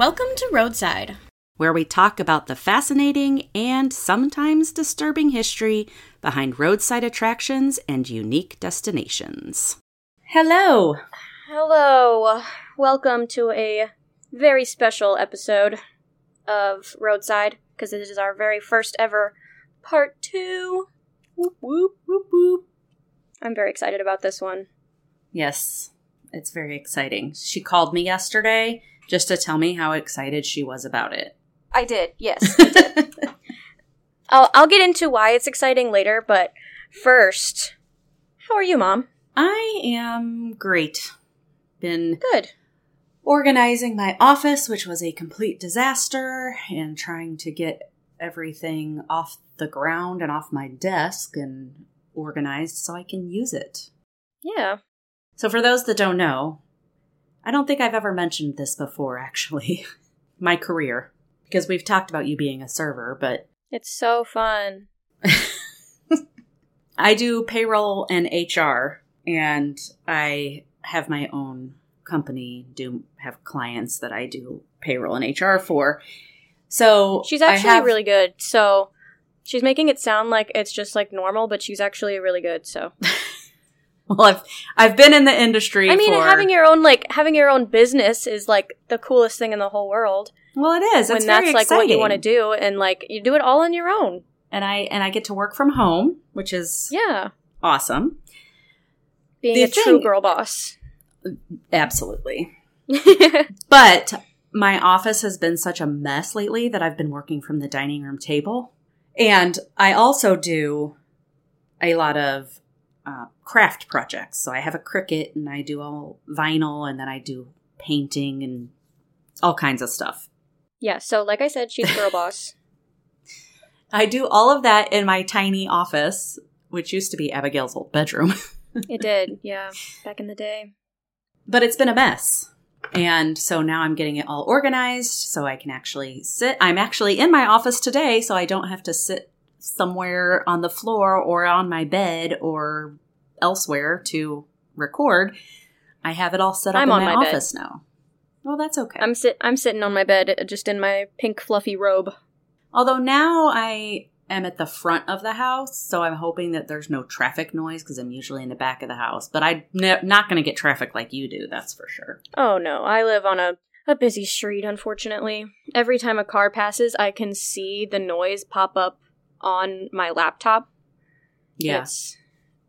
Welcome to Roadside. where we talk about the fascinating and sometimes disturbing history behind roadside attractions and unique destinations. Hello! Hello. Welcome to a very special episode of Roadside because this is our very first ever part 2. Whoop, whoop, whoop, whoop. I'm very excited about this one. Yes, it's very exciting. She called me yesterday just to tell me how excited she was about it. I did. Yes. I'll I'll get into why it's exciting later, but first, how are you, mom? I am great. Been Good. organizing my office, which was a complete disaster, and trying to get everything off the ground and off my desk and organized so I can use it. Yeah. So, for those that don't know, I don't think I've ever mentioned this before, actually. my career. Because we've talked about you being a server, but It's so fun. I do payroll and HR, and I have my own company, do have clients that I do payroll and HR for. So She's actually have- really good. So she's making it sound like it's just like normal, but she's actually really good. So well. I've I've been in the industry. I mean, for, having your own like having your own business is like the coolest thing in the whole world. well, it is. when It's that's like what you want to do, and like you do it all on your own. and I and I get to work from home, which is Yeah, awesome. being The a true girl boss. Absolutely. But my office has been such a mess lately that I've been working from the dining room table. And I also do a lot of uh, craft projects. So I have a Cricut and I do all vinyl and then I do painting and all kinds of stuff. yeah. So like I said, she's a girl boss. I do all of that in my tiny office, which used to be Abigail's old bedroom. It did. Yeah, back in the day. but it's been a mess. And so now I'm getting it all organized so I can actually sit. I'm actually in my office today, so I don't have to sit somewhere on the floor or on my bed or elsewhere to record. I have it all set up I'm in on my, my bed. office now. Well, that's okay. I'm sit. I'm sitting on my bed, uh, just in my pink fluffy robe. Although now I am at the front of the house, so I'm hoping that there's no traffic noise because I'm usually in the back of the house. But I'm ne- not going to get traffic like you do, that's for sure. Oh no, I live on a a busy street. Unfortunately, every time a car passes, I can see the noise pop up on my laptop. Yes. It's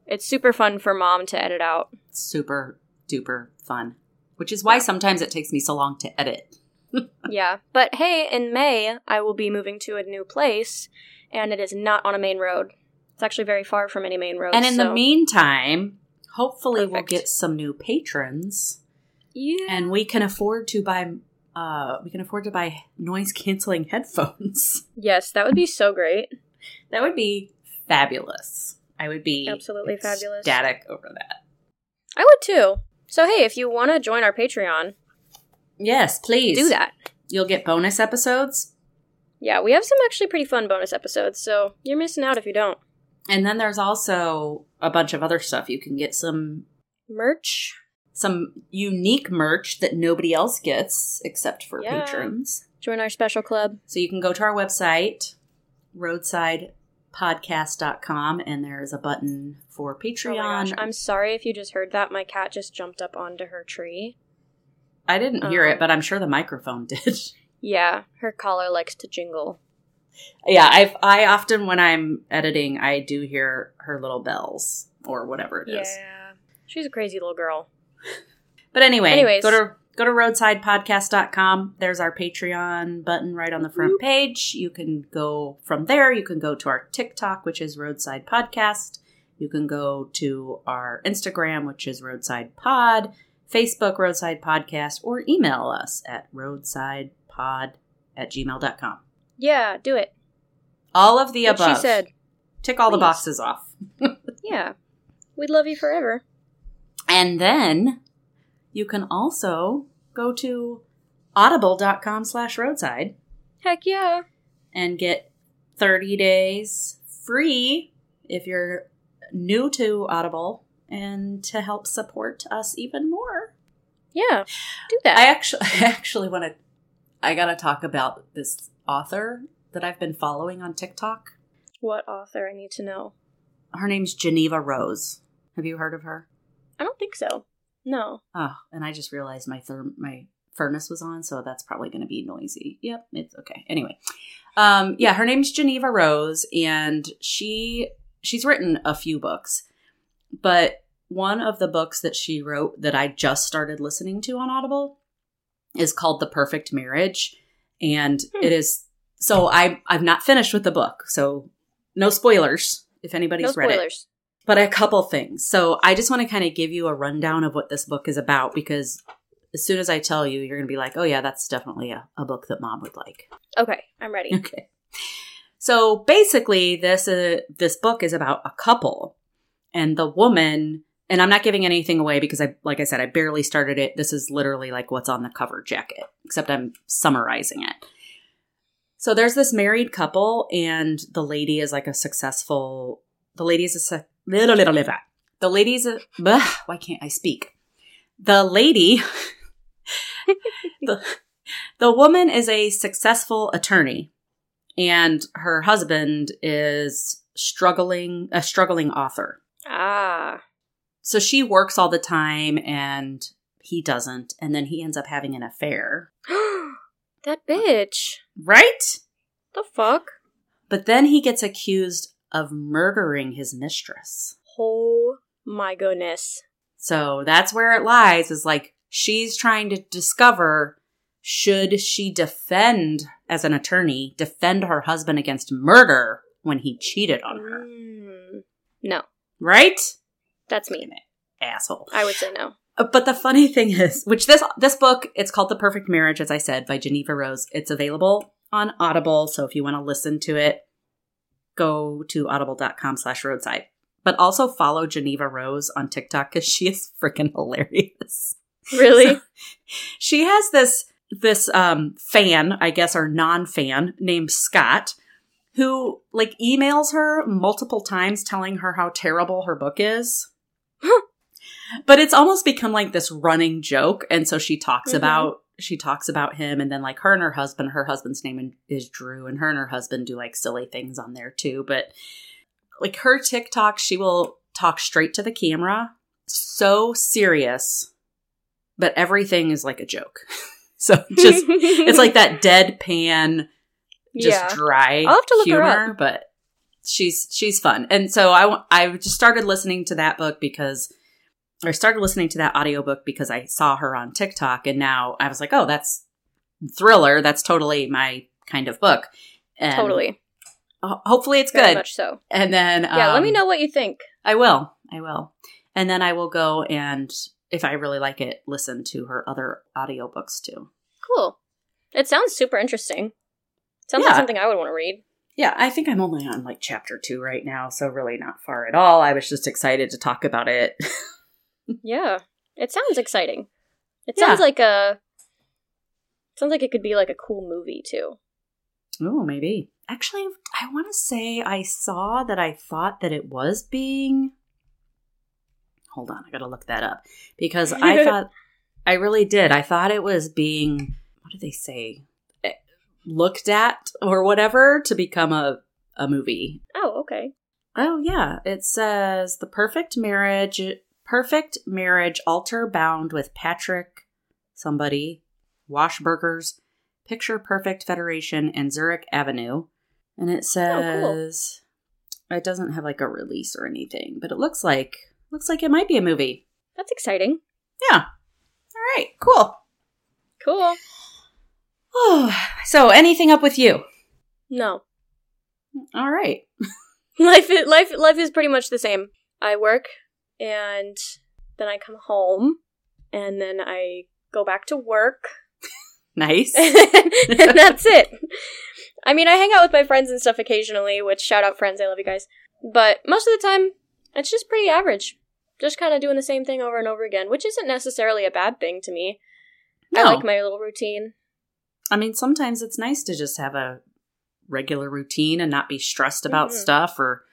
it's super fun for mom to edit out. super duper fun. Which is why sometimes it takes me so long to edit. yeah. But hey, in May, I will be moving to a new place, and it is not on a main road. It's actually very far from any main road. And in the meantime, hopefully we'll get some new patrons yeah. and we can afford to buy uh we can afford to buy noise canceling headphones. yes, that would be so great. That would be fabulous. I would be Absolutely fabulous. ecstatic over that. I would too. So hey, if you want to join our Patreon, Yes, please. do that. You'll get bonus episodes. Yeah, we have some actually pretty fun bonus episodes, so you're missing out if you don't. And then there's also a bunch of other stuff. You can get some Merch. some unique merch that nobody else gets except for Yeah. patrons. Join our special club. So you can go to our website, roadsidepodcast.com, and there's a button for Oh Patreon. gosh, I'm sorry if you just heard that. My cat just jumped up onto her tree. I didn't hear Um, it, but I'm sure the microphone did. Yeah, her collar likes to jingle. yeah, I I often when I'm editing, I do hear her little bells or whatever it is. Yeah. She's a crazy little girl. But anyway, Anyways. go to go to roadsidepodcast.com. There's our Patreon button right on the front page. You can go from there. You can go to our TikTok, which is Roadside Podcast. You can go to our Instagram, which is Roadside Pod, Facebook Roadside Podcast, or email us at roadsidepod at gmail.com. Yeah, do it. All of the What above. she said. Tick all the boxes off. Yeah. We'd love you forever. And then you can also go to audible.com slash roadside Heck yeah. and get 30 days free if you're new to Audible and to help support us even more. Yeah. Do that. I actually I actually want to I gotta talk about this author that I've been following on TikTok. What author? I need to know. Her name's Jeneva Rose. Have you heard of her? I don't think so. No. Oh, and I just realized my therm my furnace was on, so that's probably going to be noisy. Yep, it's okay. Anyway, um, yeah, her name's Jeneva Rose, and she she's written a few books, but one of the books that she wrote that I just started listening to on Audible is called The Perfect Marriage, and Hmm. it is so I I've not finished with the book, so no spoilers if No anybody's read it spoilers. But a couple things. So I just want to kind of give you a rundown of what this book is about because as soon as I tell you, you're going to be like, oh, yeah, that's definitely a, a book that mom would like. Okay, I'm ready. Okay. So basically, this uh, this book is about a couple, and the woman. And I'm not giving anything away because I, like I said, I barely started it. This is literally like what's on the cover jacket, except I'm summarizing it. So there's this married couple, and the lady is like a successful. The lady is a se- little little little. The lady's a. Why can't I speak? The lady. the, the woman is a successful attorney and her husband is struggling a struggling author Ah. so she works all the time and he doesn't and then he ends up having an affair that bitch. right The fuck? but then he gets accused of murdering his mistress Oh my goodness. so that's where it lies is like she's trying to discover should she defend as an attorney defend her husband against murder when he cheated on her Mm. No, right that's me. asshole I would say no. Uh, But the funny thing is, which this this book, it's called The Perfect Marriage, as I said, by Jeneva Rose. It's available on Audible, so if you want to listen to it, go to audible.com slash roadside. But also follow Jeneva Rose on TikTok because she is freaking hilarious. Really? So, she has this this um fan, I guess, or non-fan named Scott, who like emails her multiple times telling her how terrible her book is. but it's almost become like this running joke, and so she talks Mhm. about she talks about him, and then like her and her husband, her husband's name is Drew, and her and her husband do like silly things on there too. But like her TikTok, she will talk straight to the camera, so serious, but everything is like a joke. so just it's like that deadpan, just yeah. dry I'll have to look her humor, but she's she's fun. And so I I just started listening to that book because I started listening to that audiobook because I saw her on TikTok and now I was like, "Oh, that's thriller. That's totally my kind of book." And totally. hopefully it's Very good. much so. And then Yeah, let me um, know what you think. I will. I will. And then I will go and if I really like it, listen to her other audiobooks too. Cool. It sounds super interesting. Sounds Yeah. like something I would want to read. Yeah, I think I'm only on like chapter two right now, so really not far at all. I was just excited to talk about it. Yeah. It sounds exciting. It Yeah. sounds like a sounds like it could be like a cool movie too. oh, maybe. Actually, I want to say I saw that I thought that it was being. Hold on, I gotta look that up because I thought I really did. I thought it was being what did they say? Eh, Looked at or whatever to become a a movie. Oh, okay. Oh yeah, it says the perfect marriage, perfect marriage, altar bound with Patrick, somebody, Washburgers, picture perfect federation, and Zurich Avenue, and it oh, says it doesn't have like a release or anything, but it looks like looks like it might be a movie. That's exciting. Yeah. All right. Cool. Cool. Oh, so anything up with you? No. All right. Life is, life life is pretty much the same. I work and then I come home and then I go back to work Nice. and that's it. I mean, I hang out with my friends and stuff occasionally, which shout out friends, I love you guys. But most of the time, it's just pretty average. Just kind of doing the same thing over and over again, which isn't necessarily a bad thing to me. I like my little routine. I mean, sometimes it's nice to just have a regular routine and not be stressed about Mhm. stuff or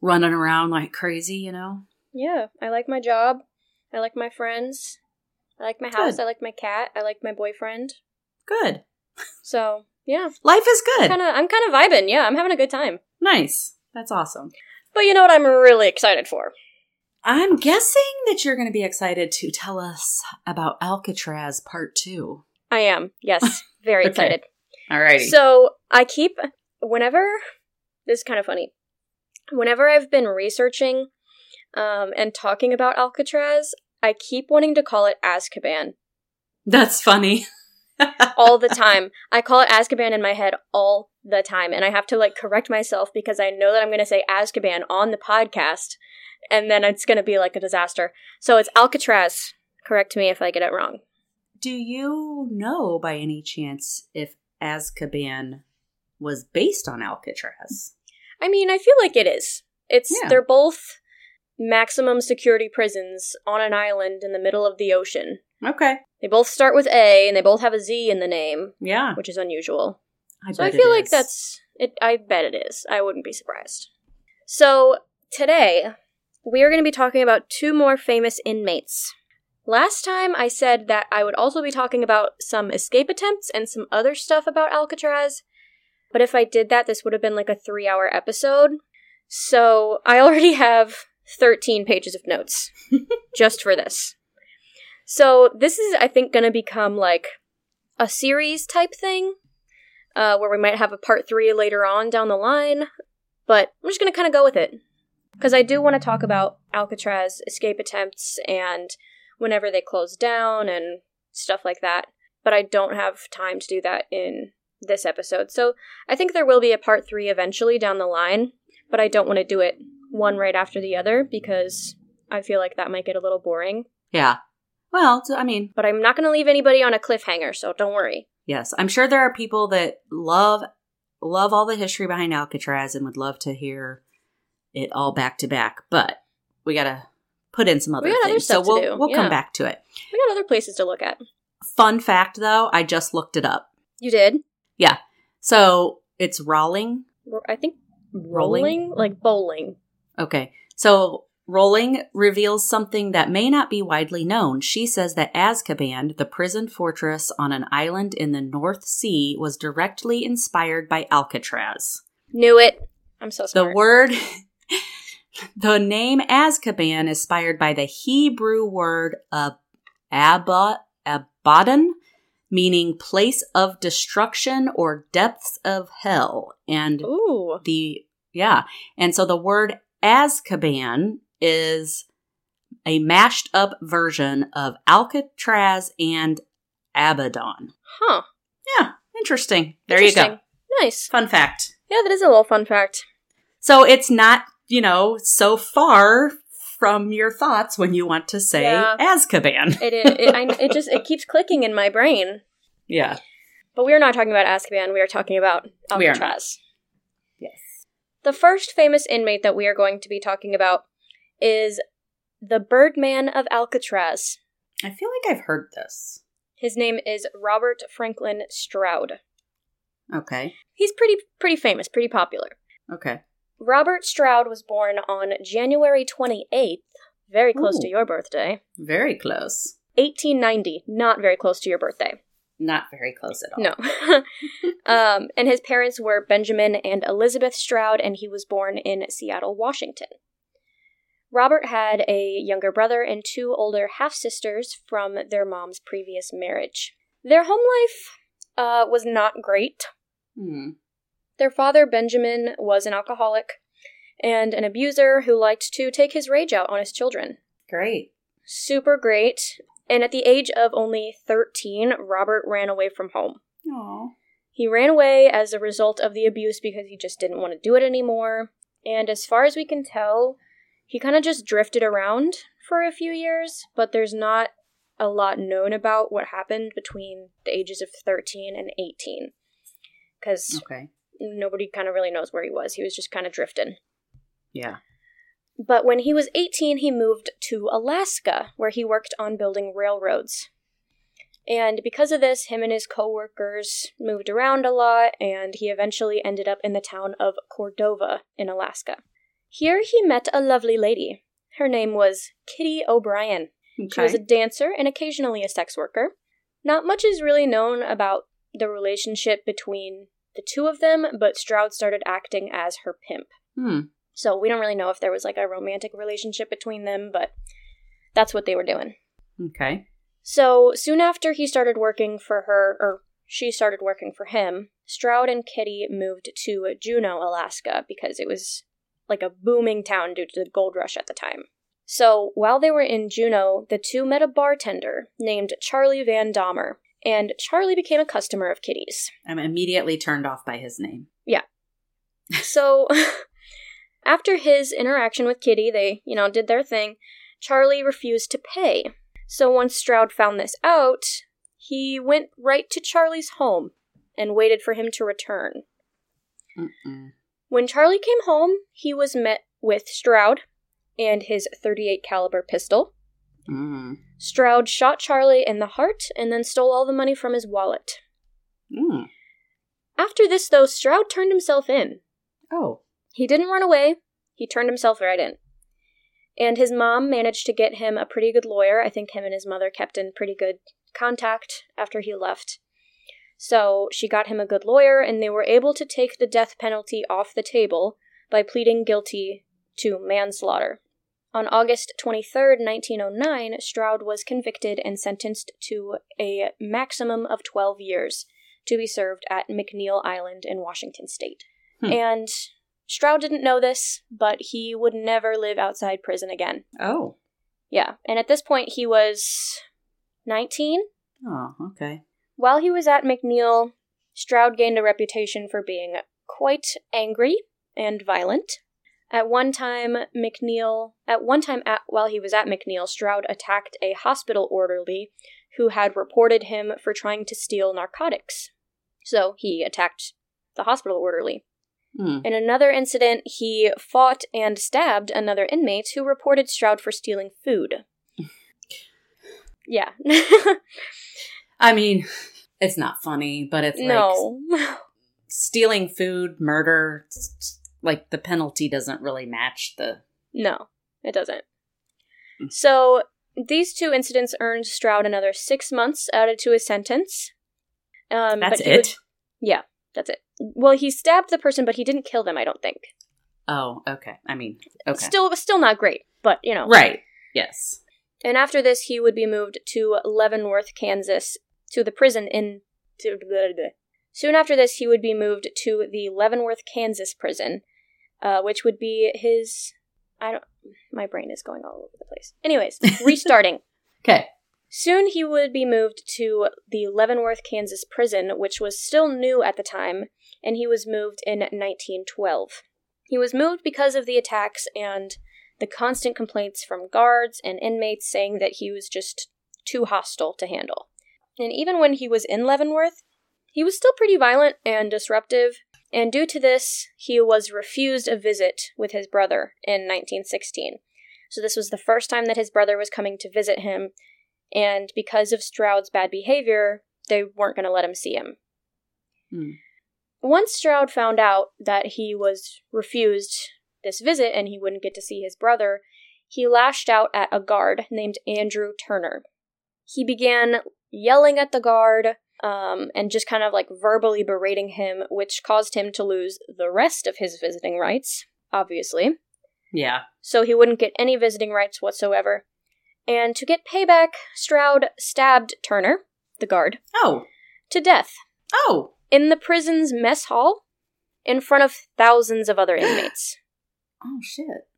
running around like crazy, you know? Yeah, I like my job. I like my friends. I like my house. Good. I like my cat. I like my boyfriend. Good. So yeah, Life is good. kind of I'm kind of vibing. Yeah, I'm having a good time. nice. That's awesome. But you know what I'm really excited for? I'm guessing that you're going to be excited to tell us about Alcatraz Part 2. I am. Yes, very Okay. excited. All right. So I keep whenever this is kind of funny. Whenever I've been researching um, and talking about Alcatraz, I keep wanting to call it Azkaban That's funny. all the time. I call it Azkaban in my head all the time, and I have to like correct myself because I know that I'm going to say Azkaban on the podcast, and then it's going to be like a disaster. So it's Alcatraz. Correct me if I get it wrong. Do you know by any chance if Azkaban was based on Alcatraz? I mean, I feel like it is. It's Yeah. they're both maximum security prisons on an island in the middle of the ocean. Okay. They both start with A and they both have a Z in the name, Yeah. which is unusual. I so I feel like that's it I bet it is. I wouldn't be surprised. So today we are going to be talking about two more famous inmates. Last time I said that I would also be talking about some escape attempts and some other stuff about Alcatraz, but if I did that this would have been like a 3-hour episode. So I already have 13 pages of notes just for this. So this is I think going to become like a series type thing uh, where we might have a part three later on down the line. But I'm just going to kind of go with it. Because I do want to talk about Alcatraz escape attempts and whenever they close down and stuff like that. But I don't have time to do that in this episode. So I think there will be a part three eventually down the line. But I don't want to do it one right after the other because I feel like that might get a little boring. Yeah. Well, I mean, But I'm not going to leave anybody on a cliffhanger, so don't worry. yes, I'm sure there are people that love love all the history behind Alcatraz and would love to hear it all back to back, but we got to put in some other we got other things. stuff so to we'll do, we'll yeah. come back to it. We got other places to look at. Fun fact though, I just looked it up. You did? Yeah. So, it's Rolling. I think Rolling? rolling, like bowling. Okay. So Rowling reveals something that may not be widely known. She says that Azkaban, the prison fortress on an island in the North Sea, was directly inspired by Alcatraz. Knew it. I'm so sorry. The word, the name Azkaban, is inspired by the Hebrew word ab- abba, abaddon, meaning place of destruction or depths of hell. And Ooh. the yeah and so the word azkaban is a mashed up version of alcatraz and abaddon Huh. yeah interesting there you go Nice. fun fact Yeah, that is a little fun fact. so it's not you know so far from your thoughts when you want to say Yeah. azkaban It it, it, I, it just it keeps clicking in my brain. yeah But we are not talking about Azkaban. We are talking about We are not. Alcatraz. The first famous inmate that we are going to be talking about is the Birdman of Alcatraz. i feel like i've heard this His name is Robert Franklin Stroud. okay He's pretty pretty famous, pretty popular. okay Robert Stroud was born on January 28th, very close Ooh. to your birthday. very close 1890, not very close to your birthday. Not very close at all No. um, and his parents were Benjamin and Elizabeth Stroud, and he was born in Seattle, Washington. Robert had a younger brother and two older half sisters from their mom's previous marriage. Their home life uh, was not great. hmm. Their father, Benjamin, was an alcoholic and an abuser who liked to take his rage out on his children. great Super great. And at the age of only 13, Robert ran away from home. Aw. He ran away as a result of the abuse because he just didn't want to do it anymore. And as far as we can tell, he kind of just drifted around for a few years, but there's not a lot known about what happened between the ages of 13 and 18. Because okay nobody kind of really knows where he was. He was just kind of drifting. yeah But when he was 18, he moved to Alaska, where he worked on building railroads. And because of this, him and his coworkers moved around a lot, and he eventually ended up in the town of Cordova in Alaska. Here he met a lovely lady. Her name was Kitty O'Brien. She was a dancer and occasionally a sex worker. Not much is really known about the relationship between the two of them, but Stroud started acting as her pimp. Hmm. So we don't really know if there was like a romantic relationship between them, but that's what they were doing. Okay. So soon after he started working for her, or she started working for him, Stroud and Kitty moved to Juneau, Alaska, because it was like a booming town due to the gold rush at the time. So while they were in Juneau, the two met a bartender named Charlie Van Dahmer, and Charlie became a customer of Kitty's. I'm immediately turned off by his name. Yeah. So after his interaction with Kitty, they, you know, did their thing. Charlie refused to pay. So once Stroud found this out, he went right to Charlie's home and waited for him to return. Mm-mm. When Charlie came home, he was met with Stroud and his 38 caliber pistol. Mm. Stroud shot Charlie in the heart and then stole all the money from his wallet. Mm. After this, though, Stroud turned himself in. Oh. He didn't run away, he turned himself right in. And his mom managed to get him a pretty good lawyer. I think him and his mother kept in pretty good contact after he left. So she got him a good lawyer, and they were able to take the death penalty off the table by pleading guilty to manslaughter. On August 23rd, 1909, Stroud was convicted and sentenced to a maximum of 12 years to be served at McNeil Island in Washington state. Hmm. And Stroud didn't know this, but he would never live outside prison again. Oh. Yeah, and at this point he was 19. Oh, okay. While he was at McNeil, Stroud gained a reputation for being quite angry and violent. At one time, McNeil, at one time at, while he was at McNeil, Stroud attacked a hospital orderly who had reported him for trying to steal narcotics. So he attacked the hospital orderly. Hmm. In another incident, he fought and stabbed another inmate who reported Stroud for stealing food. yeah. I mean, it's not funny, but it's like no. stealing food, murder. Like the penalty doesn't really match the. No, it doesn't. Mm. So, these two incidents earned Stroud another six months added to his sentence. Um, That's it. would- yeah, that's it. Well, he stabbed the person, but he didn't kill them, I don't think. Oh, okay. I mean, okay. Still, still not great, but, you know. right. Yes. And after this, he would be moved to Leavenworth, Kansas, to the prison in. To, Soon after this, he would be moved to the Leavenworth, Kansas prison, uh, which would be his. I don't. My brain is going all over the place. Anyways, restarting. Okay. Soon he would be moved to the Leavenworth, Kansas prison, which was still new at the time, and he was moved in 1912. He was moved because of the attacks and the constant complaints from guards and inmates saying that he was just too hostile to handle. And even when he was in Leavenworth, he was still pretty violent and disruptive, and due to this, he was refused a visit with his brother in 1916. So this was the first time that his brother was coming to visit him, and because of Stroud's bad behavior, they weren't going to let him see him. Hmm. Once Stroud found out that he was refused this visit and he wouldn't get to see his brother, he lashed out at a guard named Andrew Turner. He began yelling at the guard um, and just kind of like verbally berating him, which caused him to lose the rest of his visiting rights, obviously Yeah. so he wouldn't get any visiting rights whatsoever. And to get payback, Stroud stabbed Turner, the guard, Oh. to death Oh. in the prison's mess hall in front of thousands of other inmates. Oh shit.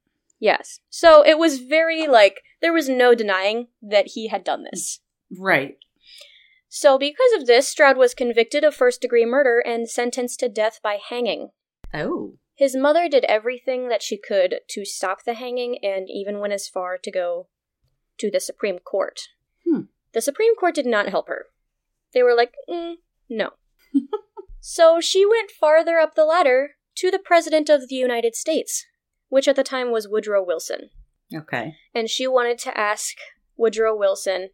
Yes. So it was very like there was no denying that he had done this. Right. So because of this, Stroud was convicted of first degree murder and sentenced to death by hanging. Oh. His mother did everything that she could to stop the hanging and even went as far to go to the Supreme Court. Hmm. The Supreme Court did not help her. They were like, mm, no. so she went farther up the ladder to the President of the United States, which at the time was Woodrow Wilson. Okay. And she wanted to ask Woodrow Wilson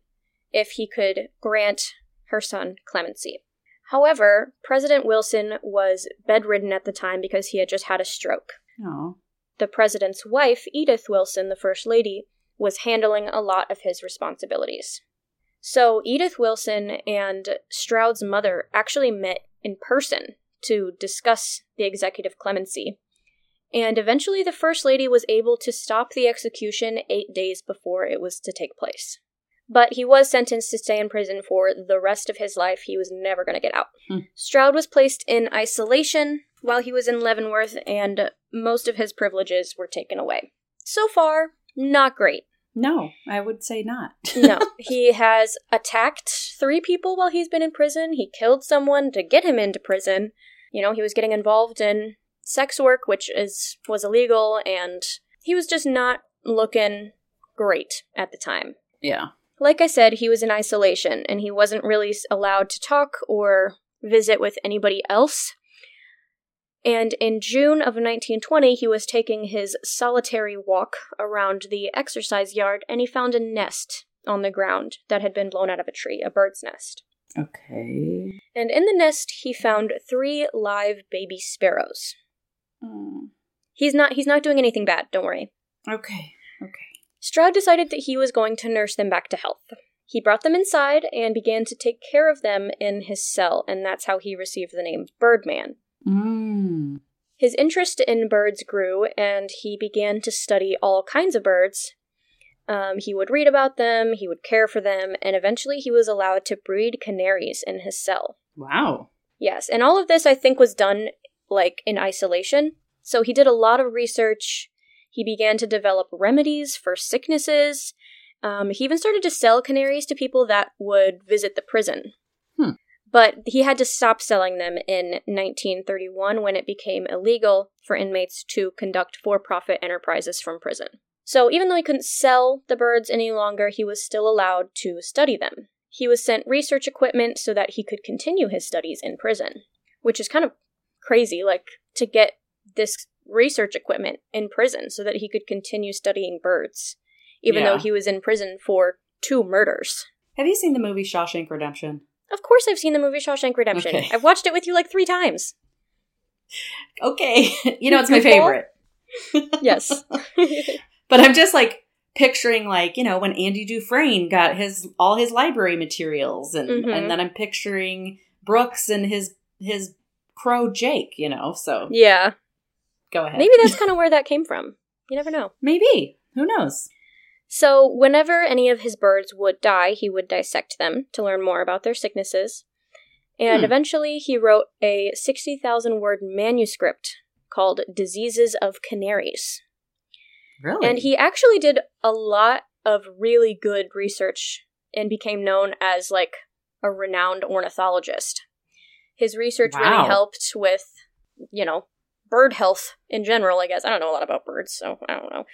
if he could grant her son clemency. However, President Wilson was bedridden at the time because he had just had a stroke. Oh. The president's wife, Edith Wilson, the First Lady, was handling a lot of his responsibilities. So Edith Wilson and Stroud's mother actually met in person to discuss the executive clemency. And eventually, the First Lady was able to stop the execution eight days before it was to take place. But he was sentenced to stay in prison for the rest of his life. He was never going to get out. Hmm. Stroud was placed in isolation while he was in Leavenworth, and most of his privileges were taken away. So far, not great. No, I would say not. no, he has attacked three people while he's been in prison. He killed someone to get him into prison. You know, he was getting involved in sex work, which is was illegal, and he was just not looking great at the time. yeah. Like I said, he was in isolation and he wasn't really allowed to talk or visit with anybody else. And in June of 1920, he was taking his solitary walk around the exercise yard and he found a nest on the ground that had been blown out of a tree, a bird's nest. Okay. And in the nest, he found three live baby sparrows. Mm. He's not he's not doing anything bad, don't worry. Okay. Okay. Stroud decided that he was going to nurse them back to health. He brought them inside and began to take care of them in his cell, and that's how he received the name Birdman. Mm. His interest in birds grew, and he began to study all kinds of birds. Um, he would read about them, he would care for them, and eventually he was allowed to breed canaries in his cell. Wow. Yes, and all of this I think was done like in isolation. So he did a lot of research. He began to develop remedies for sicknesses. Um, he even started to sell canaries to people that would visit the prison. But he had to stop selling them in 1931 when it became illegal for inmates to conduct for profit enterprises from prison. So even though he couldn't sell the birds any longer, he was still allowed to study them. He was sent research equipment so that he could continue his studies in prison, which is kind of crazy, like to get this research equipment in prison so that he could continue studying birds, even Yeah. though he was in prison for two murders. Have you seen the movie Shawshank Redemption? Of course, I've seen the movie Shawshank Redemption. Okay. I've watched it with you like three times. Okay. you know, it's my favorite. Yes. But I'm just like picturing like, you know, when Andy Dufresne got his all his library materials and Mhm. and then I'm picturing Brooks and his his crow Jake, you know. So yeah. go ahead. Maybe that's kind of where that came from. You never know. Maybe. Who knows? So, whenever any of his birds would die, he would dissect them to learn more about their sicknesses. And Hmm. eventually, he wrote a 60,000 word manuscript called Diseases of Canaries. Really? And he actually did a lot of really good research and became known as like a renowned ornithologist. His research Wow. really helped with, you know, bird health in general, I guess. I don't know a lot about birds, so I don't know.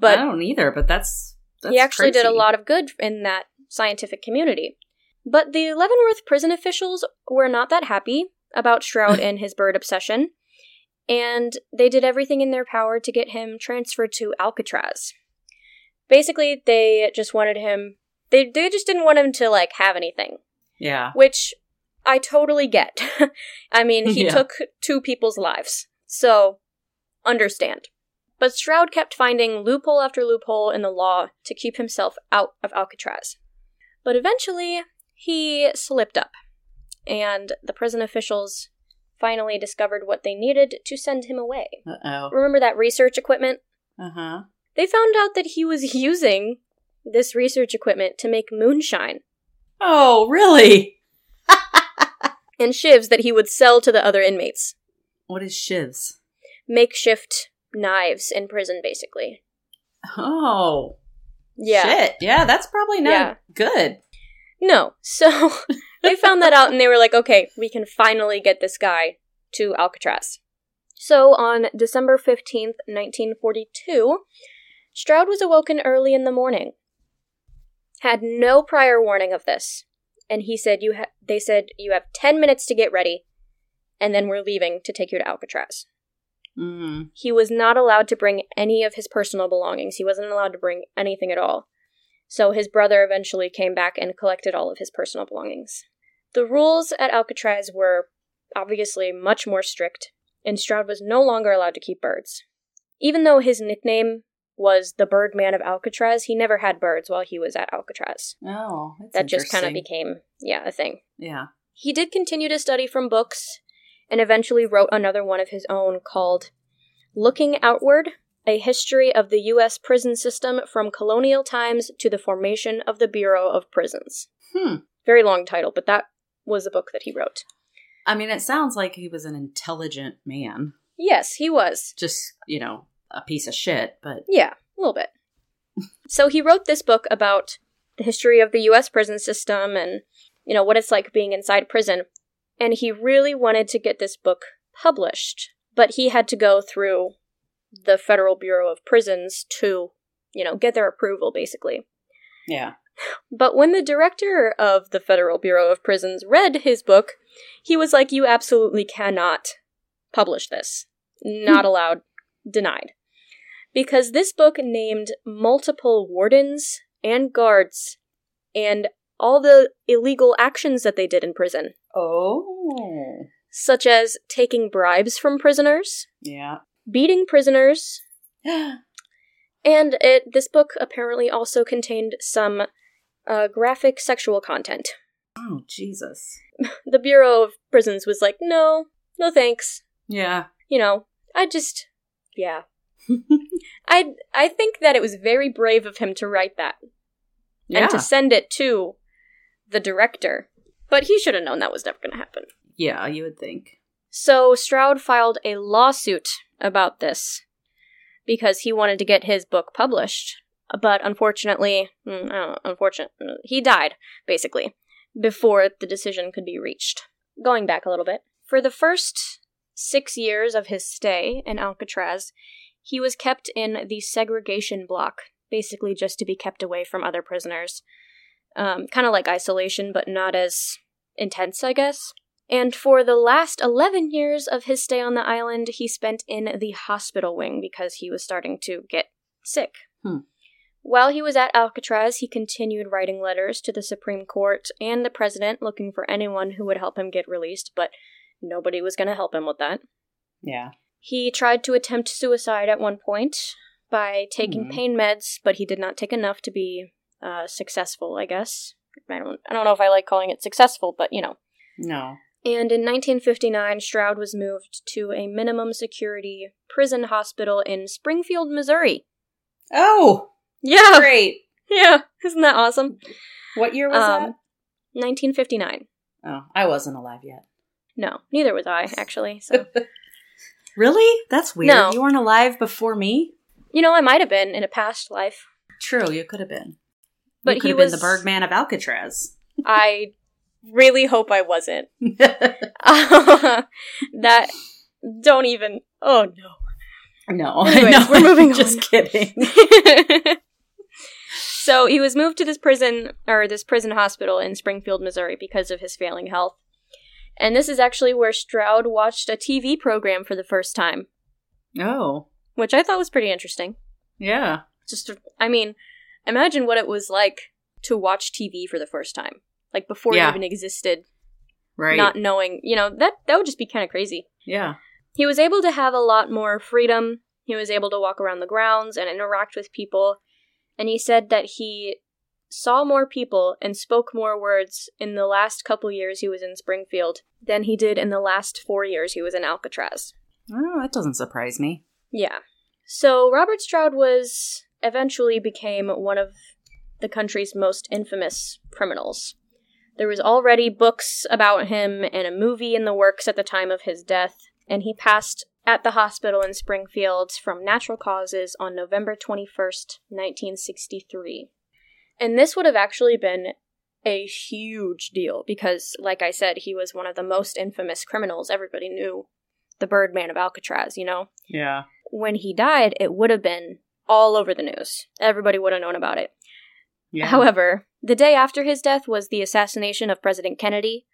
but- I don't either, but that's, that's he actually did a lot of good in that scientific community. But the Leavenworth prison officials were not that happy about Stroud and his bird obsession, and they did everything in their power to get him transferred to Alcatraz. Basically, they just wanted him they they just didn't want him to like have anything, Yeah. which I totally get. I mean, he Yeah. took two people's lives. So, understand. But Stroud kept finding loophole after loophole in the law to keep himself out of Alcatraz. But eventually, he slipped up, and the prison officials finally discovered what they needed to send him away. Uh oh. Remember that research equipment? Uh huh. They found out that he was using this research equipment to make moonshine Oh, really? and shivs that he would sell to the other inmates. What is shivs? Makeshift knives in prison, basically. Oh, Yeah. shit. Yeah, that's probably not Yeah. good. No. So they found that out and they were like, okay, we can finally get this guy to Alcatraz. So on December 15th, 1942, Stroud was awoken early in the morning. Had no prior warning of this. And he said you ha- they said you have 10 minutes to get ready and then we're leaving to take you to Alcatraz. Mm. He was not allowed to bring any of his personal belongings. He wasn't allowed to bring anything at all. So his brother eventually came back and collected all of his personal belongings. The rules at Alcatraz were obviously much more strict, and Stroud was no longer allowed to keep birds. Even though his nickname was the Birdman of Alcatraz. He never had birds while he was at Alcatraz. Oh, that's that just kind of became, yeah, a thing. Yeah. He did continue to study from books and eventually wrote another one of his own called Looking Outward A History of the U.S. Prison System from Colonial Times to the Formation of the Bureau of Prisons. Hmm. Very long title, but that was a book that he wrote. I mean, it sounds like he was an intelligent man. Yes, he was. Just, you know, a piece of shit, but Yeah, a little bit. so he wrote this book about the history of the US prison system and, you know, what it's like being inside prison. And he really wanted to get this book published, but he had to go through the Federal Bureau of Prisons to, you know, get their approval, basically. yeah. But when the director of the Federal Bureau of Prisons read his book, he was like, You absolutely cannot publish this. Not hmm. allowed. Denied. Because this book named multiple wardens and guards and all the illegal actions that they did in prison, Oh. such as taking bribes from prisoners, Yeah. beating prisoners, and it this book apparently also contained some uh, graphic sexual content. oh, Jesus. the Bureau of Prisons was like, no, no thanks. Yeah. You know, I just, yeah. I I think that it was very brave of him to write that Yeah. and to send it to the director, but he should have known that was never going to happen. yeah, you would think. So Stroud filed a lawsuit about this because he wanted to get his book published, but unfortunately, mm, know, unfortunate, he died basically before the decision could be reached. Going back a little bit, for the first six years of his stay in Alcatraz, he was kept in the segregation block, basically just to be kept away from other prisoners. Um, kind of like isolation, but not as intense, I guess. And for the last 11 years of his stay on the island, he spent in the hospital wing because he was starting to get sick. Hmm. While he was at Alcatraz, he continued writing letters to the Supreme Court and the president looking for anyone who would help him get released, but nobody was going to help him with that. Yeah. He tried to attempt suicide at one point by taking Hmm. pain meds, but he did not take enough to be uh, successful, I guess. I don't, I don't know if I like calling it successful, but you know. No. And in 1959, Stroud was moved to a minimum security prison hospital in Springfield, Missouri. Oh, Yeah, great. yeah, isn't that awesome? What year was Um, 1959. Oh, I wasn't alive yet. No, neither was I actually. So Really? That's weird. No. You weren't alive before me? you know, I might have been in a past life. True, you could have been. But he was- the Birdman of Alcatraz. I really hope I wasn't. Uh, that don't even. Oh no. no. Anyways, no, we're moving Just kidding. so he was moved to this prison or this prison hospital in Springfield, Missouri because of his failing health. And this is actually where Stroud watched a TV program for the first time, Oh, which I thought was pretty interesting. yeah. Just I mean, imagine what it was like to watch TV for the first time. Like before Yeah. it even existed, Right. not knowing, you know, that that would just be kind of crazy. yeah. He was able to have a lot more freedom. He was able to walk around the grounds and interact with people. And he said that he saw more people and spoke more words in the last couple years he was in Springfield than he did in the last four years he was in Alcatraz. Oh, that doesn't surprise me. Yeah. So Robert Stroud was eventually became one of the country's most infamous criminals. There was already books about him and a movie in the works at the time of his death, and he passed at the hospital in Springfield from natural causes on November 21st, 1963. And this would have actually been a huge deal because, like I said, he was one of the most infamous criminals. Everybody knew the Birdman of Alcatraz, you know? Yeah. when he died, it would have been all over the news. Everybody would have known about it. Yeah. However, the day after his death was the assassination of President Kennedy.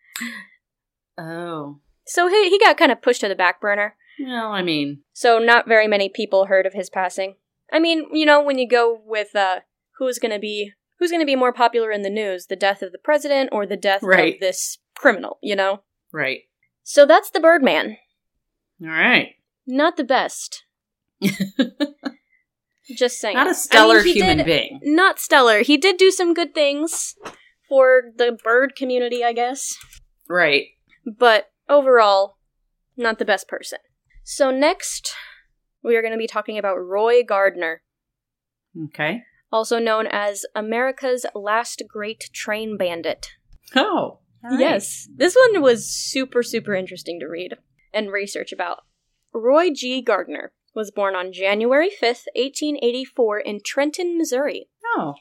oh. So he, he got kind of pushed to the back burner. Well, I mean, So not very many people heard of his passing. I mean, you know, when you go with uh who's going to be who's going to be more popular in the news, the death of the president or the death Right. of this criminal, you know? right. So that's the Birdman. All right. Not the best. Just saying. Not a mean, stellar he human did- being. Not stellar. He did do some good things for the bird community, I guess. Right. But overall, not the best person. So next, we are going to be talking about Roy Gardner, Okay. also known as America's last great train bandit. Oh. right. Yes, this one was super, super interesting to read and research about. Roy G. Gardner was born on January 5th, 1884, in Trenton, Missouri, Oh.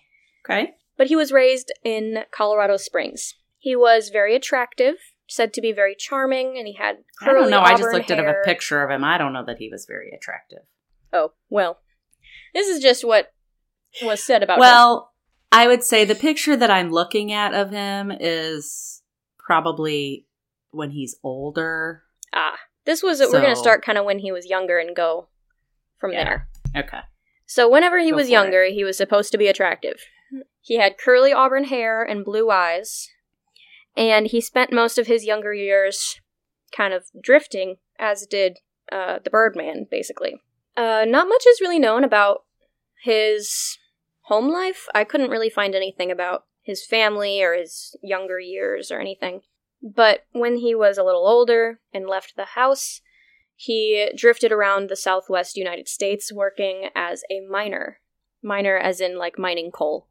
Okay. but he was raised in Colorado Springs. He was very attractive, said to be very charming, and he had curly I don't know. I just looked at a picture of him. I don't know that he was very attractive. Oh, well. This is just what was said about him. Well, I would say the picture that I'm looking at of him is probably when he's older. Ah, this was, we're going to start kind of when he was younger and go from Yeah. there. Okay. So whenever he Go was younger, he was supposed to be attractive. He had curly auburn hair and blue eyes, and he spent most of his younger years kind of drifting, as did uh, the Birdman, basically. Uh, not much is really known about his home life. I couldn't really find anything about his family or his younger years or anything. But when he was a little older and left the house, he drifted around the southwest United States working as a miner. Miner, as in like mining coal.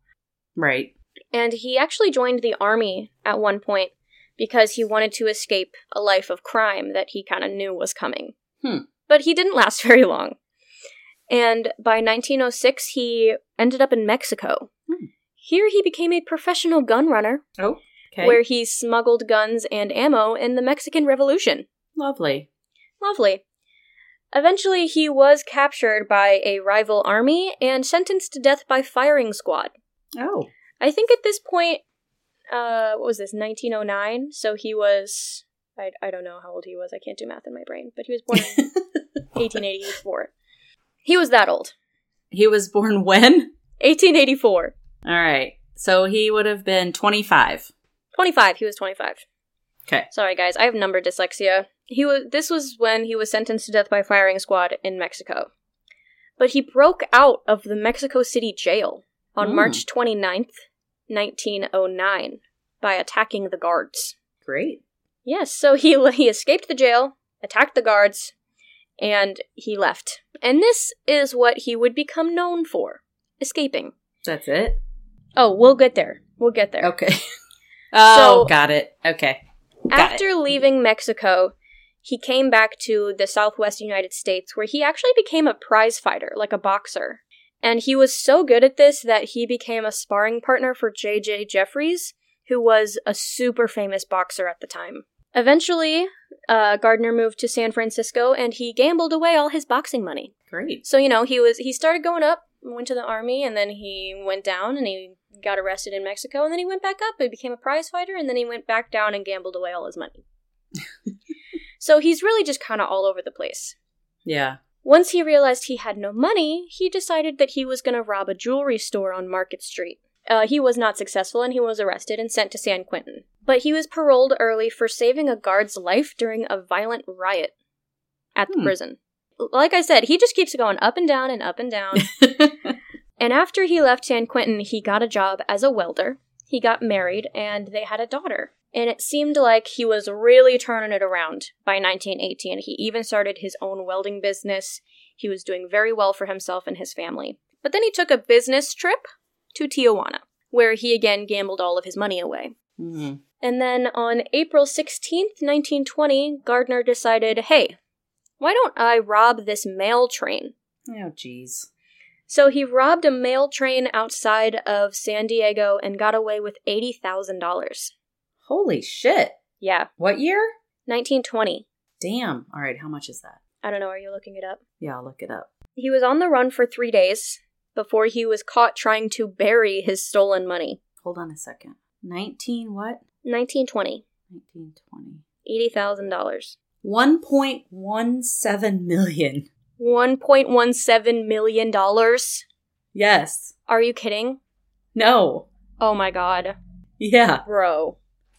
Right. And he actually joined the army at one point because he wanted to escape a life of crime that he kind of knew was coming. Hmm. But he didn't last very long. And by 1906, he ended up in Mexico. Hmm. Here he became a professional gun runner, Oh. Okay. where he smuggled guns and ammo in the Mexican Revolution. Lovely. Lovely. Eventually, he was captured by a rival army and sentenced to death by firing squad. Oh. I think at this point, uh, what was this, 1909? So he was, I, I don't know how old he was. I can't do math in my brain, but he was born in 1884. He was that old. he was born when? 1884. All right. So he would have been 25. 25. He was 25. Okay. Sorry, guys. I have number dyslexia. He was. This was when he was sentenced to death by firing squad in Mexico. But he broke out of the Mexico City jail on Hmm. March 29th, 1909, by attacking the guards. Great. Yes, so he he escaped the jail, attacked the guards, and he left. And this is what he would become known for: escaping. That's it? Oh, we'll get there. We'll get there. Okay. oh, So- got it. Okay. Got After leaving Mexico, he came back to the southwest United States where he actually became a prize fighter, like a boxer. And he was so good at this that he became a sparring partner for J.J. Jeffries, who was a super famous boxer at the time. Eventually, uh, Gardner moved to San Francisco and he gambled away all his boxing money. Great. So, you know, he was he started going up, went to the army, and then he went down and he got arrested in Mexico, and then he went back up, and became a prize fighter, and then he went back down and gambled away all his money. so he's really just kind of all over the place. Yeah. Once he realized he had no money, he decided that he was going to rob a jewelry store on Market Street. Uh, he was not successful and he was arrested and sent to San Quentin. But he was paroled early for saving a guard's life during a violent riot at the Hmm. prison. Like I said, he just keeps going up and down and up and down. and after he left San Quentin, he got a job as a welder. He got married and they had a daughter. And it seemed like he was really turning it around by 1918. He even started his own welding business. He was doing very well for himself and his family. But then he took a business trip to Tijuana, where he again gambled all of his money away. Mhm. And then on April 16th, 1920, Gardner decided, hey, why don't I rob this mail train? Oh, jeez. So he robbed a mail train outside of San Diego and got away with $80,000. Holy shit. Yeah, What year? 1920. Damn. All right. How much is that? I don't know, are you looking it up? Yeah, I'll look it up. He was on the run for three days before he was caught trying to bury his stolen money. Hold on a second. 19 what? 1920. 1920. $80,000. 1.17 million. $1.17 million? Yes. Are you kidding? No. Oh my god. Yeah. Bro.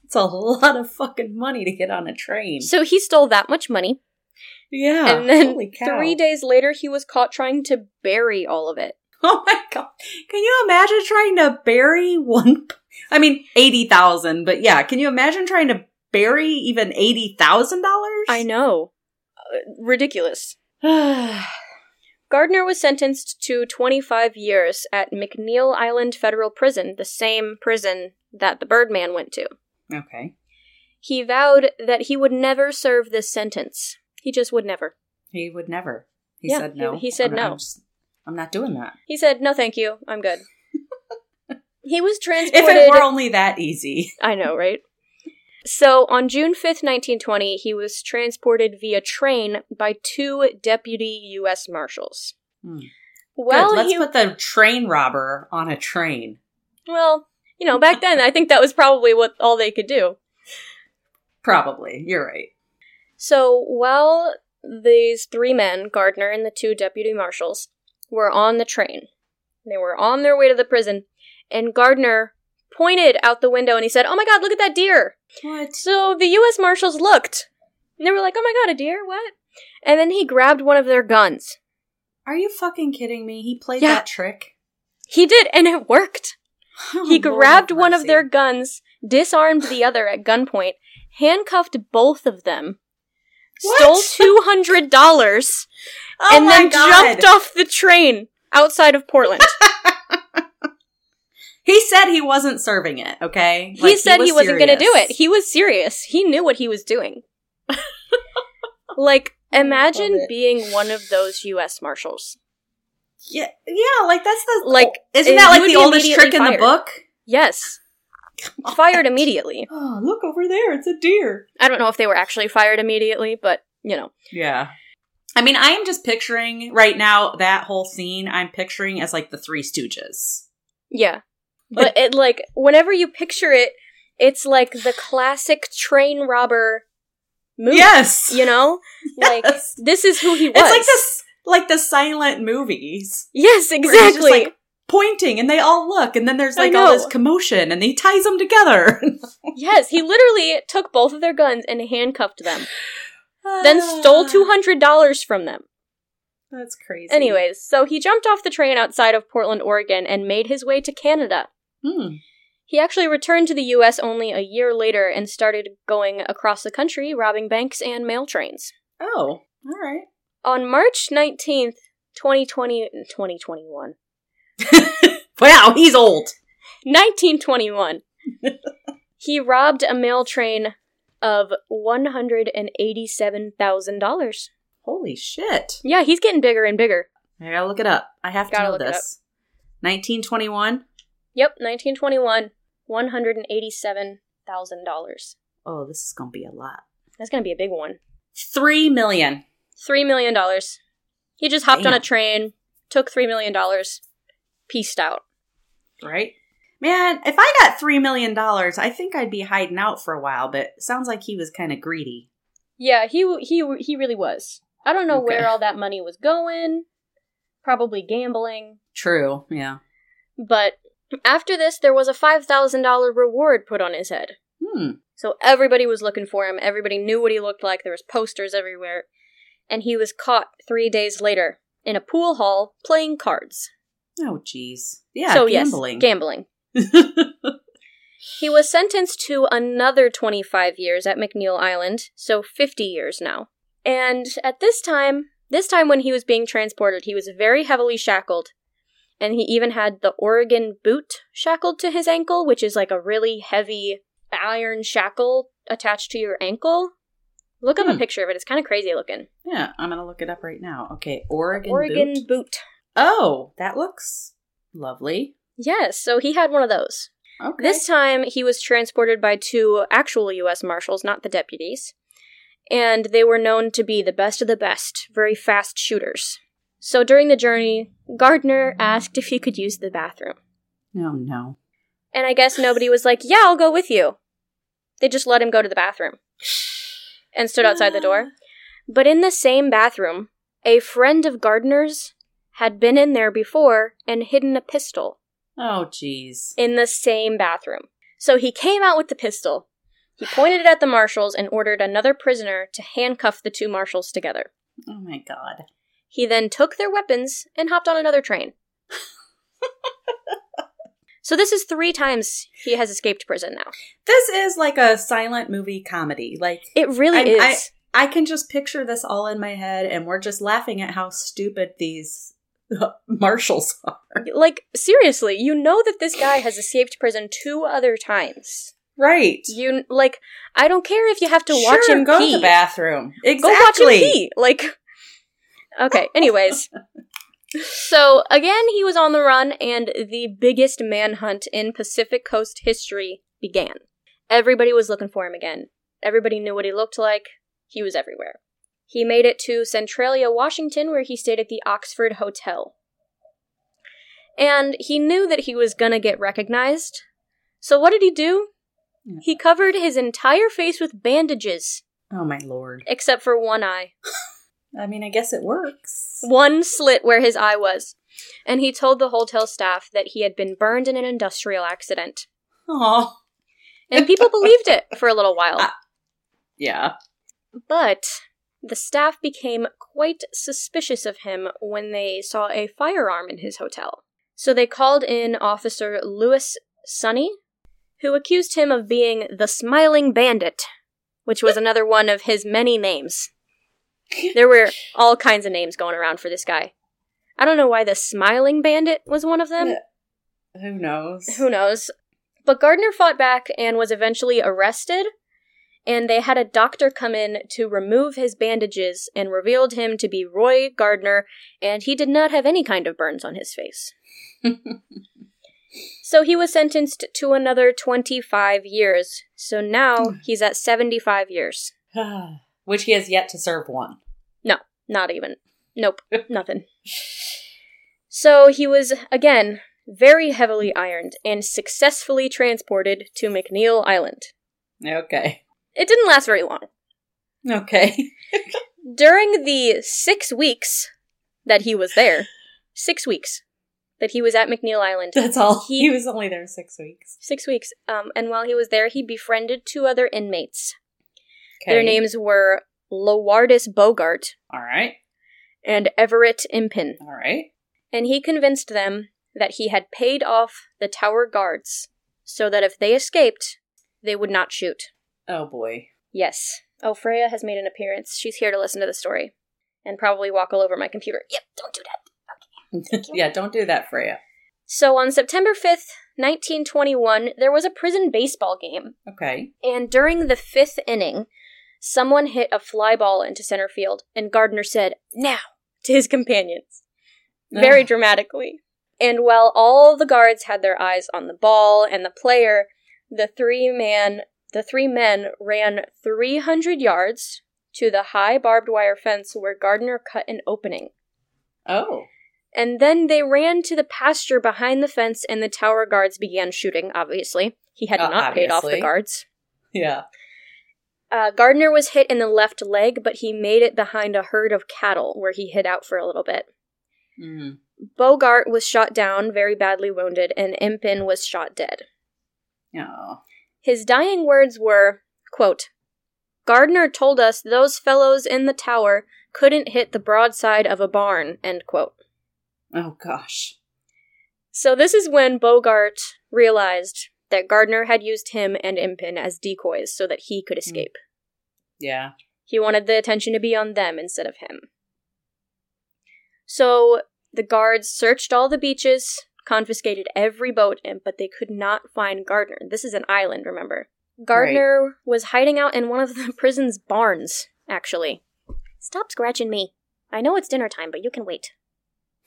It's a lot of fucking money to get on a train. So he stole that much money, yeah. and then three days later, he was caught trying to bury all of it. Oh my god. Can you imagine trying to bury one I mean 80,000, but yeah, can you imagine trying to bury even $80,000? I know. Uh, ridiculous. Gardner was sentenced to 25 years at McNeil Island Federal Prison, the same prison that the Birdman went to. Okay. He vowed that he would never serve this sentence. He just would never. He would never. He Yeah, said no. he said I'm, no. I'm, just- I'm not doing that. He said, "No, thank you. I'm good." he was transported. If it were only that easy. I know, right? So, on June 5th, 1920, he was transported via train by two deputy U.S. Marshals. Hmm. Well, Good. Let's he, put the train robber on a train. well, you know, back then, I think that was probably what all they could do. Probably. You're right. So, while these three men, Gardner and the two deputy marshals, were on the train, they were on their way to the prison, and Gardner pointed out the window and he said, Oh my god, look at that deer! What? So the U.S. Marshals looked. And they were like, oh my god, a deer? What? And then he grabbed one of their guns. Are you fucking kidding me? He played Yeah. that trick. He did, and it worked. Oh, He Lord grabbed one of their guns, disarmed the other at gunpoint, handcuffed both of them, What? stole $200, Oh and then God. jumped off the train outside of Portland. He said he wasn't serving it, okay? he said he, was wasn't going to do it. He was serious. He knew what he was doing. like, oh, imagine being one of those U.S. Marshals. Yeah, yeah, like that's the Like, isn't that like the oldest immediately trick in the book? Yes. Fired immediately. Oh, look over there, it's a deer. I don't know if they were actually fired immediately, but, you know. Yeah. I mean, I am just picturing right now that whole scene. I'm picturing as like the Three Stooges. Yeah. But it, like, whenever you picture it, it's like the classic train robber movie. Yes, You know? Like, Yes. this is who he was. It's like this, like the silent movies. Yes, where he's just, exactly. like, pointing, and they all look, and then there's like all this commotion, and he ties them together. yes, he literally took both of their guns and handcuffed them, then stole $200 from them. That's crazy. Anyways, so he jumped off the train outside of Portland, Oregon, and made his way to Canada. Hmm. He actually returned to the US only a year later and started going across the country robbing banks and mail trains. Oh, all right. On March 19th, 2020 2021. wow, he's old. 1921. he robbed a mail train of $187,000. Holy shit! Yeah, he's getting bigger and bigger. I gotta look it up. I have to Gotta know this. 1921. Yep, 1921, $187,000. Oh, this is gonna be a lot. That's to be a big one. Three million. $3 million. He just hopped on a train, took $3 million, pieced out. right? Man, if I got three million dollars, I think I'd be hiding out for a while. But sounds like he was kind of greedy. Yeah, he he he really was. I don't know Okay. where all that money was going. Probably gambling. True. Yeah. But after this, there was a $5,000 reward put on his head. Hmm. So everybody was looking for him. Everybody knew what he looked like. There was posters everywhere. And he was caught three days later in a pool hall playing cards. Oh, jeez. Yeah. so gambling. yes, gambling. He was sentenced to another 25 years at McNeil Island, so 50 years now. And at this time, this time when he was being transported, he was very heavily shackled. And he even had the Oregon boot shackled to his ankle, which is like a really heavy iron shackle attached to your ankle. Look up a Hmm. picture of it. It's kind of crazy looking. yeah, I'm gonna look it up right now. Okay, Oregon. Oregon boot. boot. Oh, that looks lovely. Yes, so he had one of those. Okay. This time, he was transported by two actual U.S. Marshals, not the deputies. And they were known to be the best of the best, very fast shooters. So during the journey, Gardner asked if he could use the bathroom. No, no. And I guess nobody was like, yeah, I'll go with you. They just let him go to the bathroom and stood outside the door. But in the same bathroom, a friend of Gardner's had been in there before and hidden a pistol. Oh, jeez. in the same bathroom. So he came out with the pistol. He pointed it at the marshals and ordered another prisoner to handcuff the two marshals together. Oh my god. He then took their weapons and hopped on another train. so this is three times he has escaped prison now. This is like a silent movie comedy. Like It really I- is. I can just picture this all in my head, and we're just laughing at how stupid these marshals are. like seriously, you know that this guy has escaped prison two other times. Right. You like I don't care if you have to watch him go pee. to the bathroom. Exactly. Go watch him pee. Like Okay, anyways. so again he was on the run and the biggest manhunt in Pacific Coast history began. Everybody was looking for him again. Everybody knew what he looked like. He was everywhere. He made it to Centralia, Washington, where he stayed at the Oxford Hotel. And he knew that he was gonna get recognized. So what did he do? He covered his entire face with bandages, Oh my lord. except for one eye. I mean, I guess it works. One slit where his eye was. And he told the hotel staff that he had been burned in an industrial accident. Oh, And people believed it for a little while. Ah. yeah. But the staff became quite suspicious of him when they saw a firearm in his hotel. So they called in Officer Louis Sunny, who accused him of being the Smiling Bandit, which was another one of his many names. There were all kinds of names going around for this guy. I don't know why the Smiling Bandit was one of them. Who knows? Who knows? But Gardner fought back and was eventually arrested, and they had a doctor come in to remove his bandages and revealed him to be Roy Gardner, and he did not have any kind of burns on his face. So he was sentenced to another 25 years. So now hmm. he's at 75 years. Which he has yet to serve one. No, not even. Nope, nothing. So he was, again, very heavily ironed and successfully transported to McNeil Island. Okay. It didn't last very long. Okay. During the six weeks that he was there, six weeks that he was at McNeil Island, That's all. He- He, was only there six weeks. six weeks, um, and while he was there, he befriended two other inmates. Okay. Their names were Lowardus Bogart All right. and Everett Impin, All right. and he convinced them that he had paid off the tower guards so that if they escaped, they would not shoot. Oh boy. Yes. Oh, Freya has made an appearance. She's here to listen to the story. And probably walk all over my computer. Yep, don't do that. yeah, don't do that, Freya. So on September 5th, 1921, there was a prison baseball game. Okay. And during the fifth inning, someone hit a fly ball into center field, and Gardner said, Now! to his companions. Very dramatically. And while all the guards had their eyes on the ball and the player, the three man the three men ran 300 yards to the high barbed wire fence where Gardner cut an opening. Oh. And then they ran to the pasture behind the fence and the tower guards began shooting, obviously. He had Uh, not paid off the guards. Yeah. Uh, Gardner was hit in the left leg, but he made it behind a herd of cattle where he hid out for a little bit. Mm. Bogart was shot down, very badly wounded, and Impin was shot dead. Oh. His dying words were, quote, Gardner told us those fellows in the tower couldn't hit the broadside of a barn, end quote. Oh gosh. So this is when Bogart realized that Gardner had used him and Impin as decoys so that he could hmm. escape. Yeah. He wanted the attention to be on them instead of him. So the guards searched all the beaches, confiscated every boat, and but they could not find Gardner. This is an island, remember? Gardner was hiding out in one of the prison's barns, actually. Stop scratching me. I know it's dinner time, but you can wait.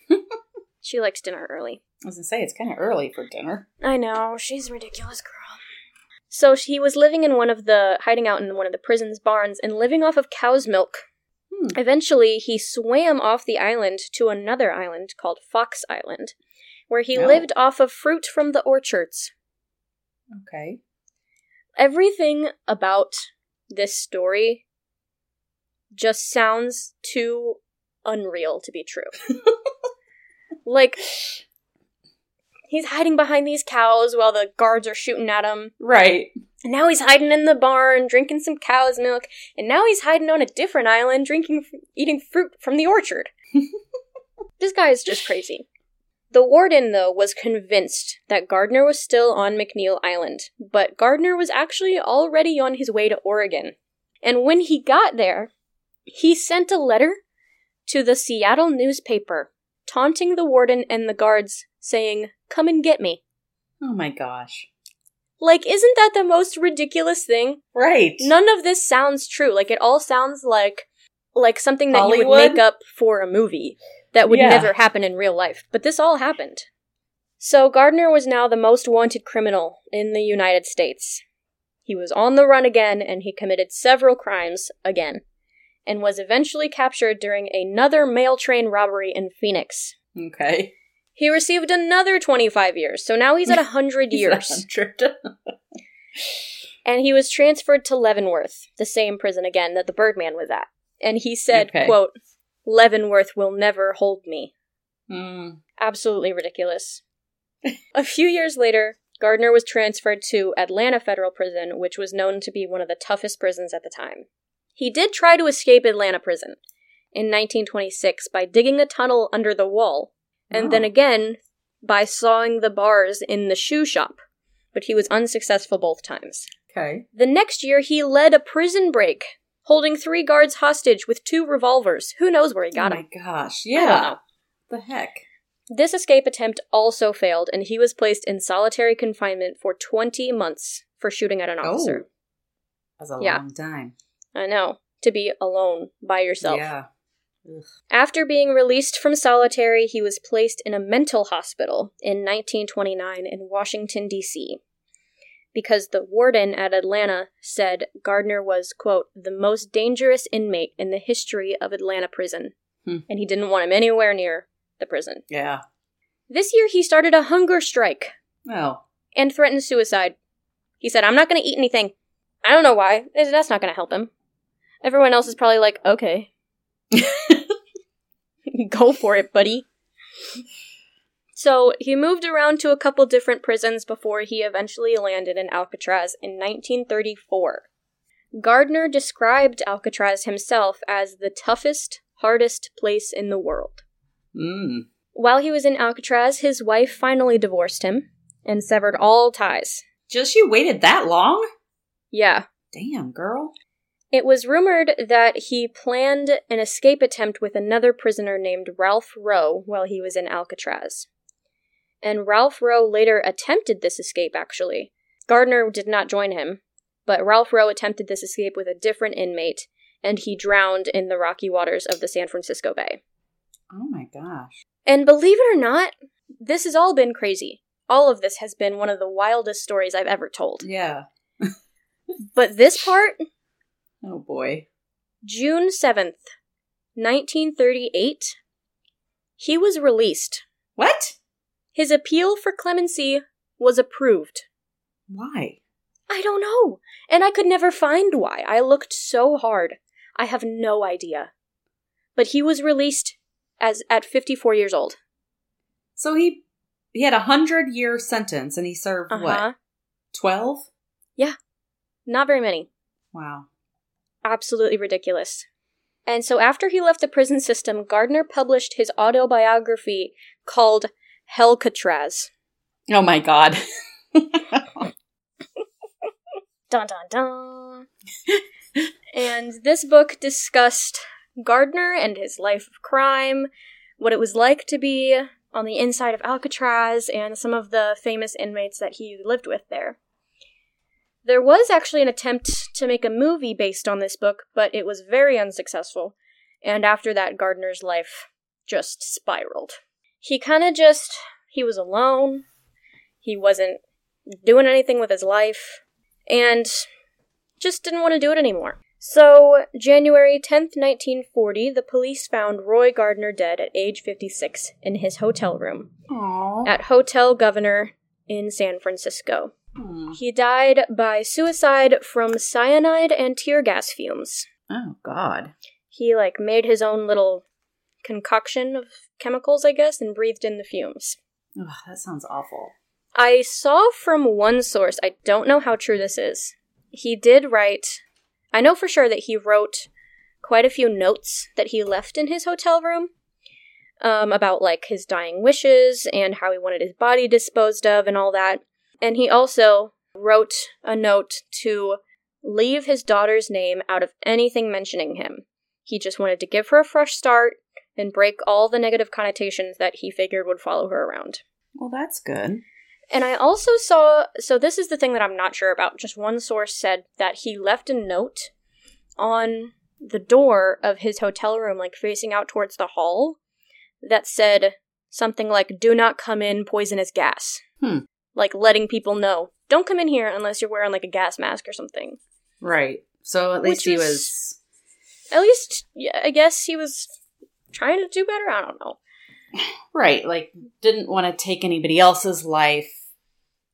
she likes dinner early. I was gonna say it's kind of early for dinner. I know, she's a ridiculous girl. So he was living in one of the hiding out in one of the prison's barns and living off of cow's milk. Hmm. Eventually, he swam off the island to another island called Fox Island, where he Oh. lived off of fruit from the orchards. Okay. Everything about this story just sounds too unreal to be true. like, he's hiding behind these cows while the guards are shooting at him. Right. And now he's hiding in the barn, drinking some cow's milk, and now he's hiding on a different island, drinking, eating fruit from the orchard. this guy is just crazy. The warden, though, was convinced that Gardner was still on McNeil Island, but Gardner was actually already on his way to Oregon. And when he got there, he sent a letter to the Seattle newspaper, taunting the warden and the guards, saying, Come and get me. Oh my gosh. Like, isn't that the most ridiculous thing? Right. None of this sounds true. Like, it all sounds like like something that you would make up for a movie that would Yeah. never happen in real life. But this all happened. So Gardner was now the most wanted criminal in the United States. He was on the run again and he committed several crimes again and was eventually captured during another mail train robbery in Phoenix. Okay. He received another 25 years, so now he's at 100 years. 100. and he was transferred to Leavenworth, the same prison again that the Birdman was at. And he said, Okay. quote, Leavenworth will never hold me. Mm. Absolutely ridiculous. a few years later, Gardner was transferred to Atlanta Federal Prison, which was known to be one of the toughest prisons at the time. He did try to escape Atlanta Prison in 1926 by digging a tunnel under the wall, and then Oh. again by sawing the bars in the shoe shop, but he was unsuccessful both times. Okay. The next year, he led a prison break, holding three guards hostage with two revolvers. Who knows where he got oh them? my gosh. I don't Yeah. know. The heck. This escape attempt also failed, and he was placed in solitary confinement for 20 months for shooting at an oh. officer. Oh, That's a Yeah. long time. I know. To be alone by yourself. Yeah. Ugh. After being released from solitary, he was placed in a mental hospital in 1929 in Washington, D.C. Because the warden at Atlanta said Gardner was, quote, the most dangerous inmate in the history of Atlanta prison, Hmm. and he didn't want him anywhere near the prison. Yeah. This year, he started a hunger strike Oh. and threatened suicide. He said, I'm not going to eat anything. I don't know why. That's not going to help him. Everyone else is probably like, okay. Go for it, buddy. So he moved around to a couple different prisons before he eventually landed in Alcatraz in 1934. Gardner described Alcatraz himself as the toughest, hardest place in the world. Mm. While he was in Alcatraz, his wife finally divorced him and severed all ties. Just you waited that long? Yeah. Damn, girl. It was rumored that he planned an escape attempt with another prisoner named Ralph Roe while he was in Alcatraz. And Ralph Roe later attempted this escape, actually. Gardner did not join him, but Ralph Roe attempted this escape with a different inmate, and he drowned in the rocky waters of the San Francisco Bay. Oh my gosh. And believe it or not, this has all been crazy. All of this has been one of the wildest stories I've ever told. Yeah. But this part, Oh boy. June 7th, 1938, he was released. What? His appeal for clemency was approved. Why? I don't know. And I could never find why. I looked so hard. I have no idea. But he was released as at 54 years old. So he he had a hundred year sentence and he served Uh-huh. what? Twelve? Yeah. Not very many. Wow. Absolutely ridiculous. And so after he left the prison system, Gardner published his autobiography called Hellcatraz. Oh my god. Dun dun dun. and this book discussed Gardner and his life of crime, what it was like to be on the inside of Alcatraz, and some of the famous inmates that he lived with there. There was actually an attempt to make a movie based on this book, but it was very unsuccessful, and after that, Gardner's life just spiraled. He kind of just. he was alone, he wasn't doing anything with his life, and just didn't want to do it anymore. So, January 10th, 1940, the police found Roy Gardner dead at age 56 in his hotel room Aww. at Hotel Governor in San Francisco. Hmm. He died by suicide from cyanide and tear gas fumes. Oh god. He, like, made his own little concoction of chemicals, I guess, and breathed in the fumes. Ugh, that sounds awful. I saw from one source, I don't know how true this is. He did write, I know for sure that he wrote quite a few notes that he left in his hotel room. um, about like his dying wishes and how he wanted his body disposed of and all that. And he also wrote a note to leave his daughter's name out of anything mentioning him. He just wanted to give her a fresh start and break all the negative connotations that he figured would follow her around. Well, that's good. And I also saw so this is the thing that I'm not sure about. Just one source said that he left a note on the door of his hotel room, like facing out towards the hall, that said something like, Do not come in, poisonous gas. Hmm. Like letting people know, don't come in here unless you're wearing like a gas mask or something. Right. So at least Which he is- was. At least, yeah, I guess he was trying to do better. I don't know. Right. Like, didn't want to take anybody else's life,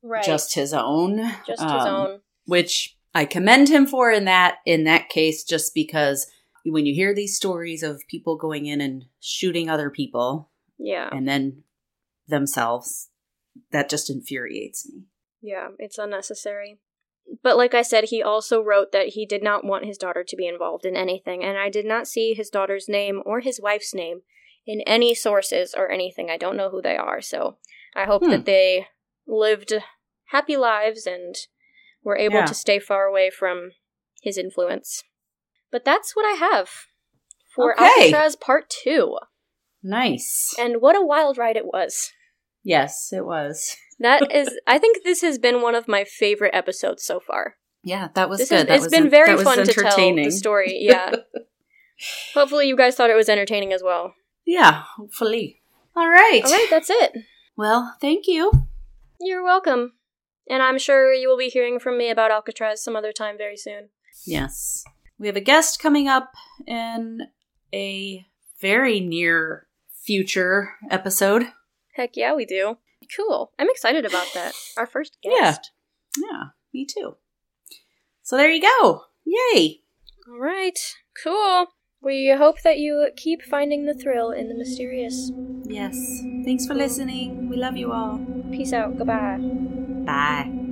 Right. just his own. just his Um, own. Which I commend him for in that in that case, just because when you hear these stories of people going in and shooting other people Yeah. and then themselves, that just infuriates me. Yeah, it's unnecessary. But like I said, he also wrote that he did not want his daughter to be involved in anything, and I did not see his daughter's name or his wife's name in any sources or anything. I don't know who they are, so I hope Hmm. that they lived happy lives and were able Yeah. to stay far away from his influence. But that's what I have for Okay. Alcatraz Part 2. Nice. And what a wild ride it was. Yes, it was. That is, I think this has been one of my favorite episodes so far. Yeah, that was This good. is, That it's was been en- very fun to tell the story. Yeah. Hopefully, you guys thought it was entertaining as well. Yeah, hopefully. All right. All right, that's it. Well, thank you. You're welcome. And I'm sure you will be hearing from me about Alcatraz some other time very soon. Yes. We have a guest coming up in a very near future episode. Heck yeah, we do. Cool. I'm excited about that. Our first guest. Yeah. Yeah, me too. So there you go. Yay. All right. Cool. We hope that you keep finding the thrill in the mysterious. Yes. Thanks for listening. We love you all. Peace out. Goodbye. Bye.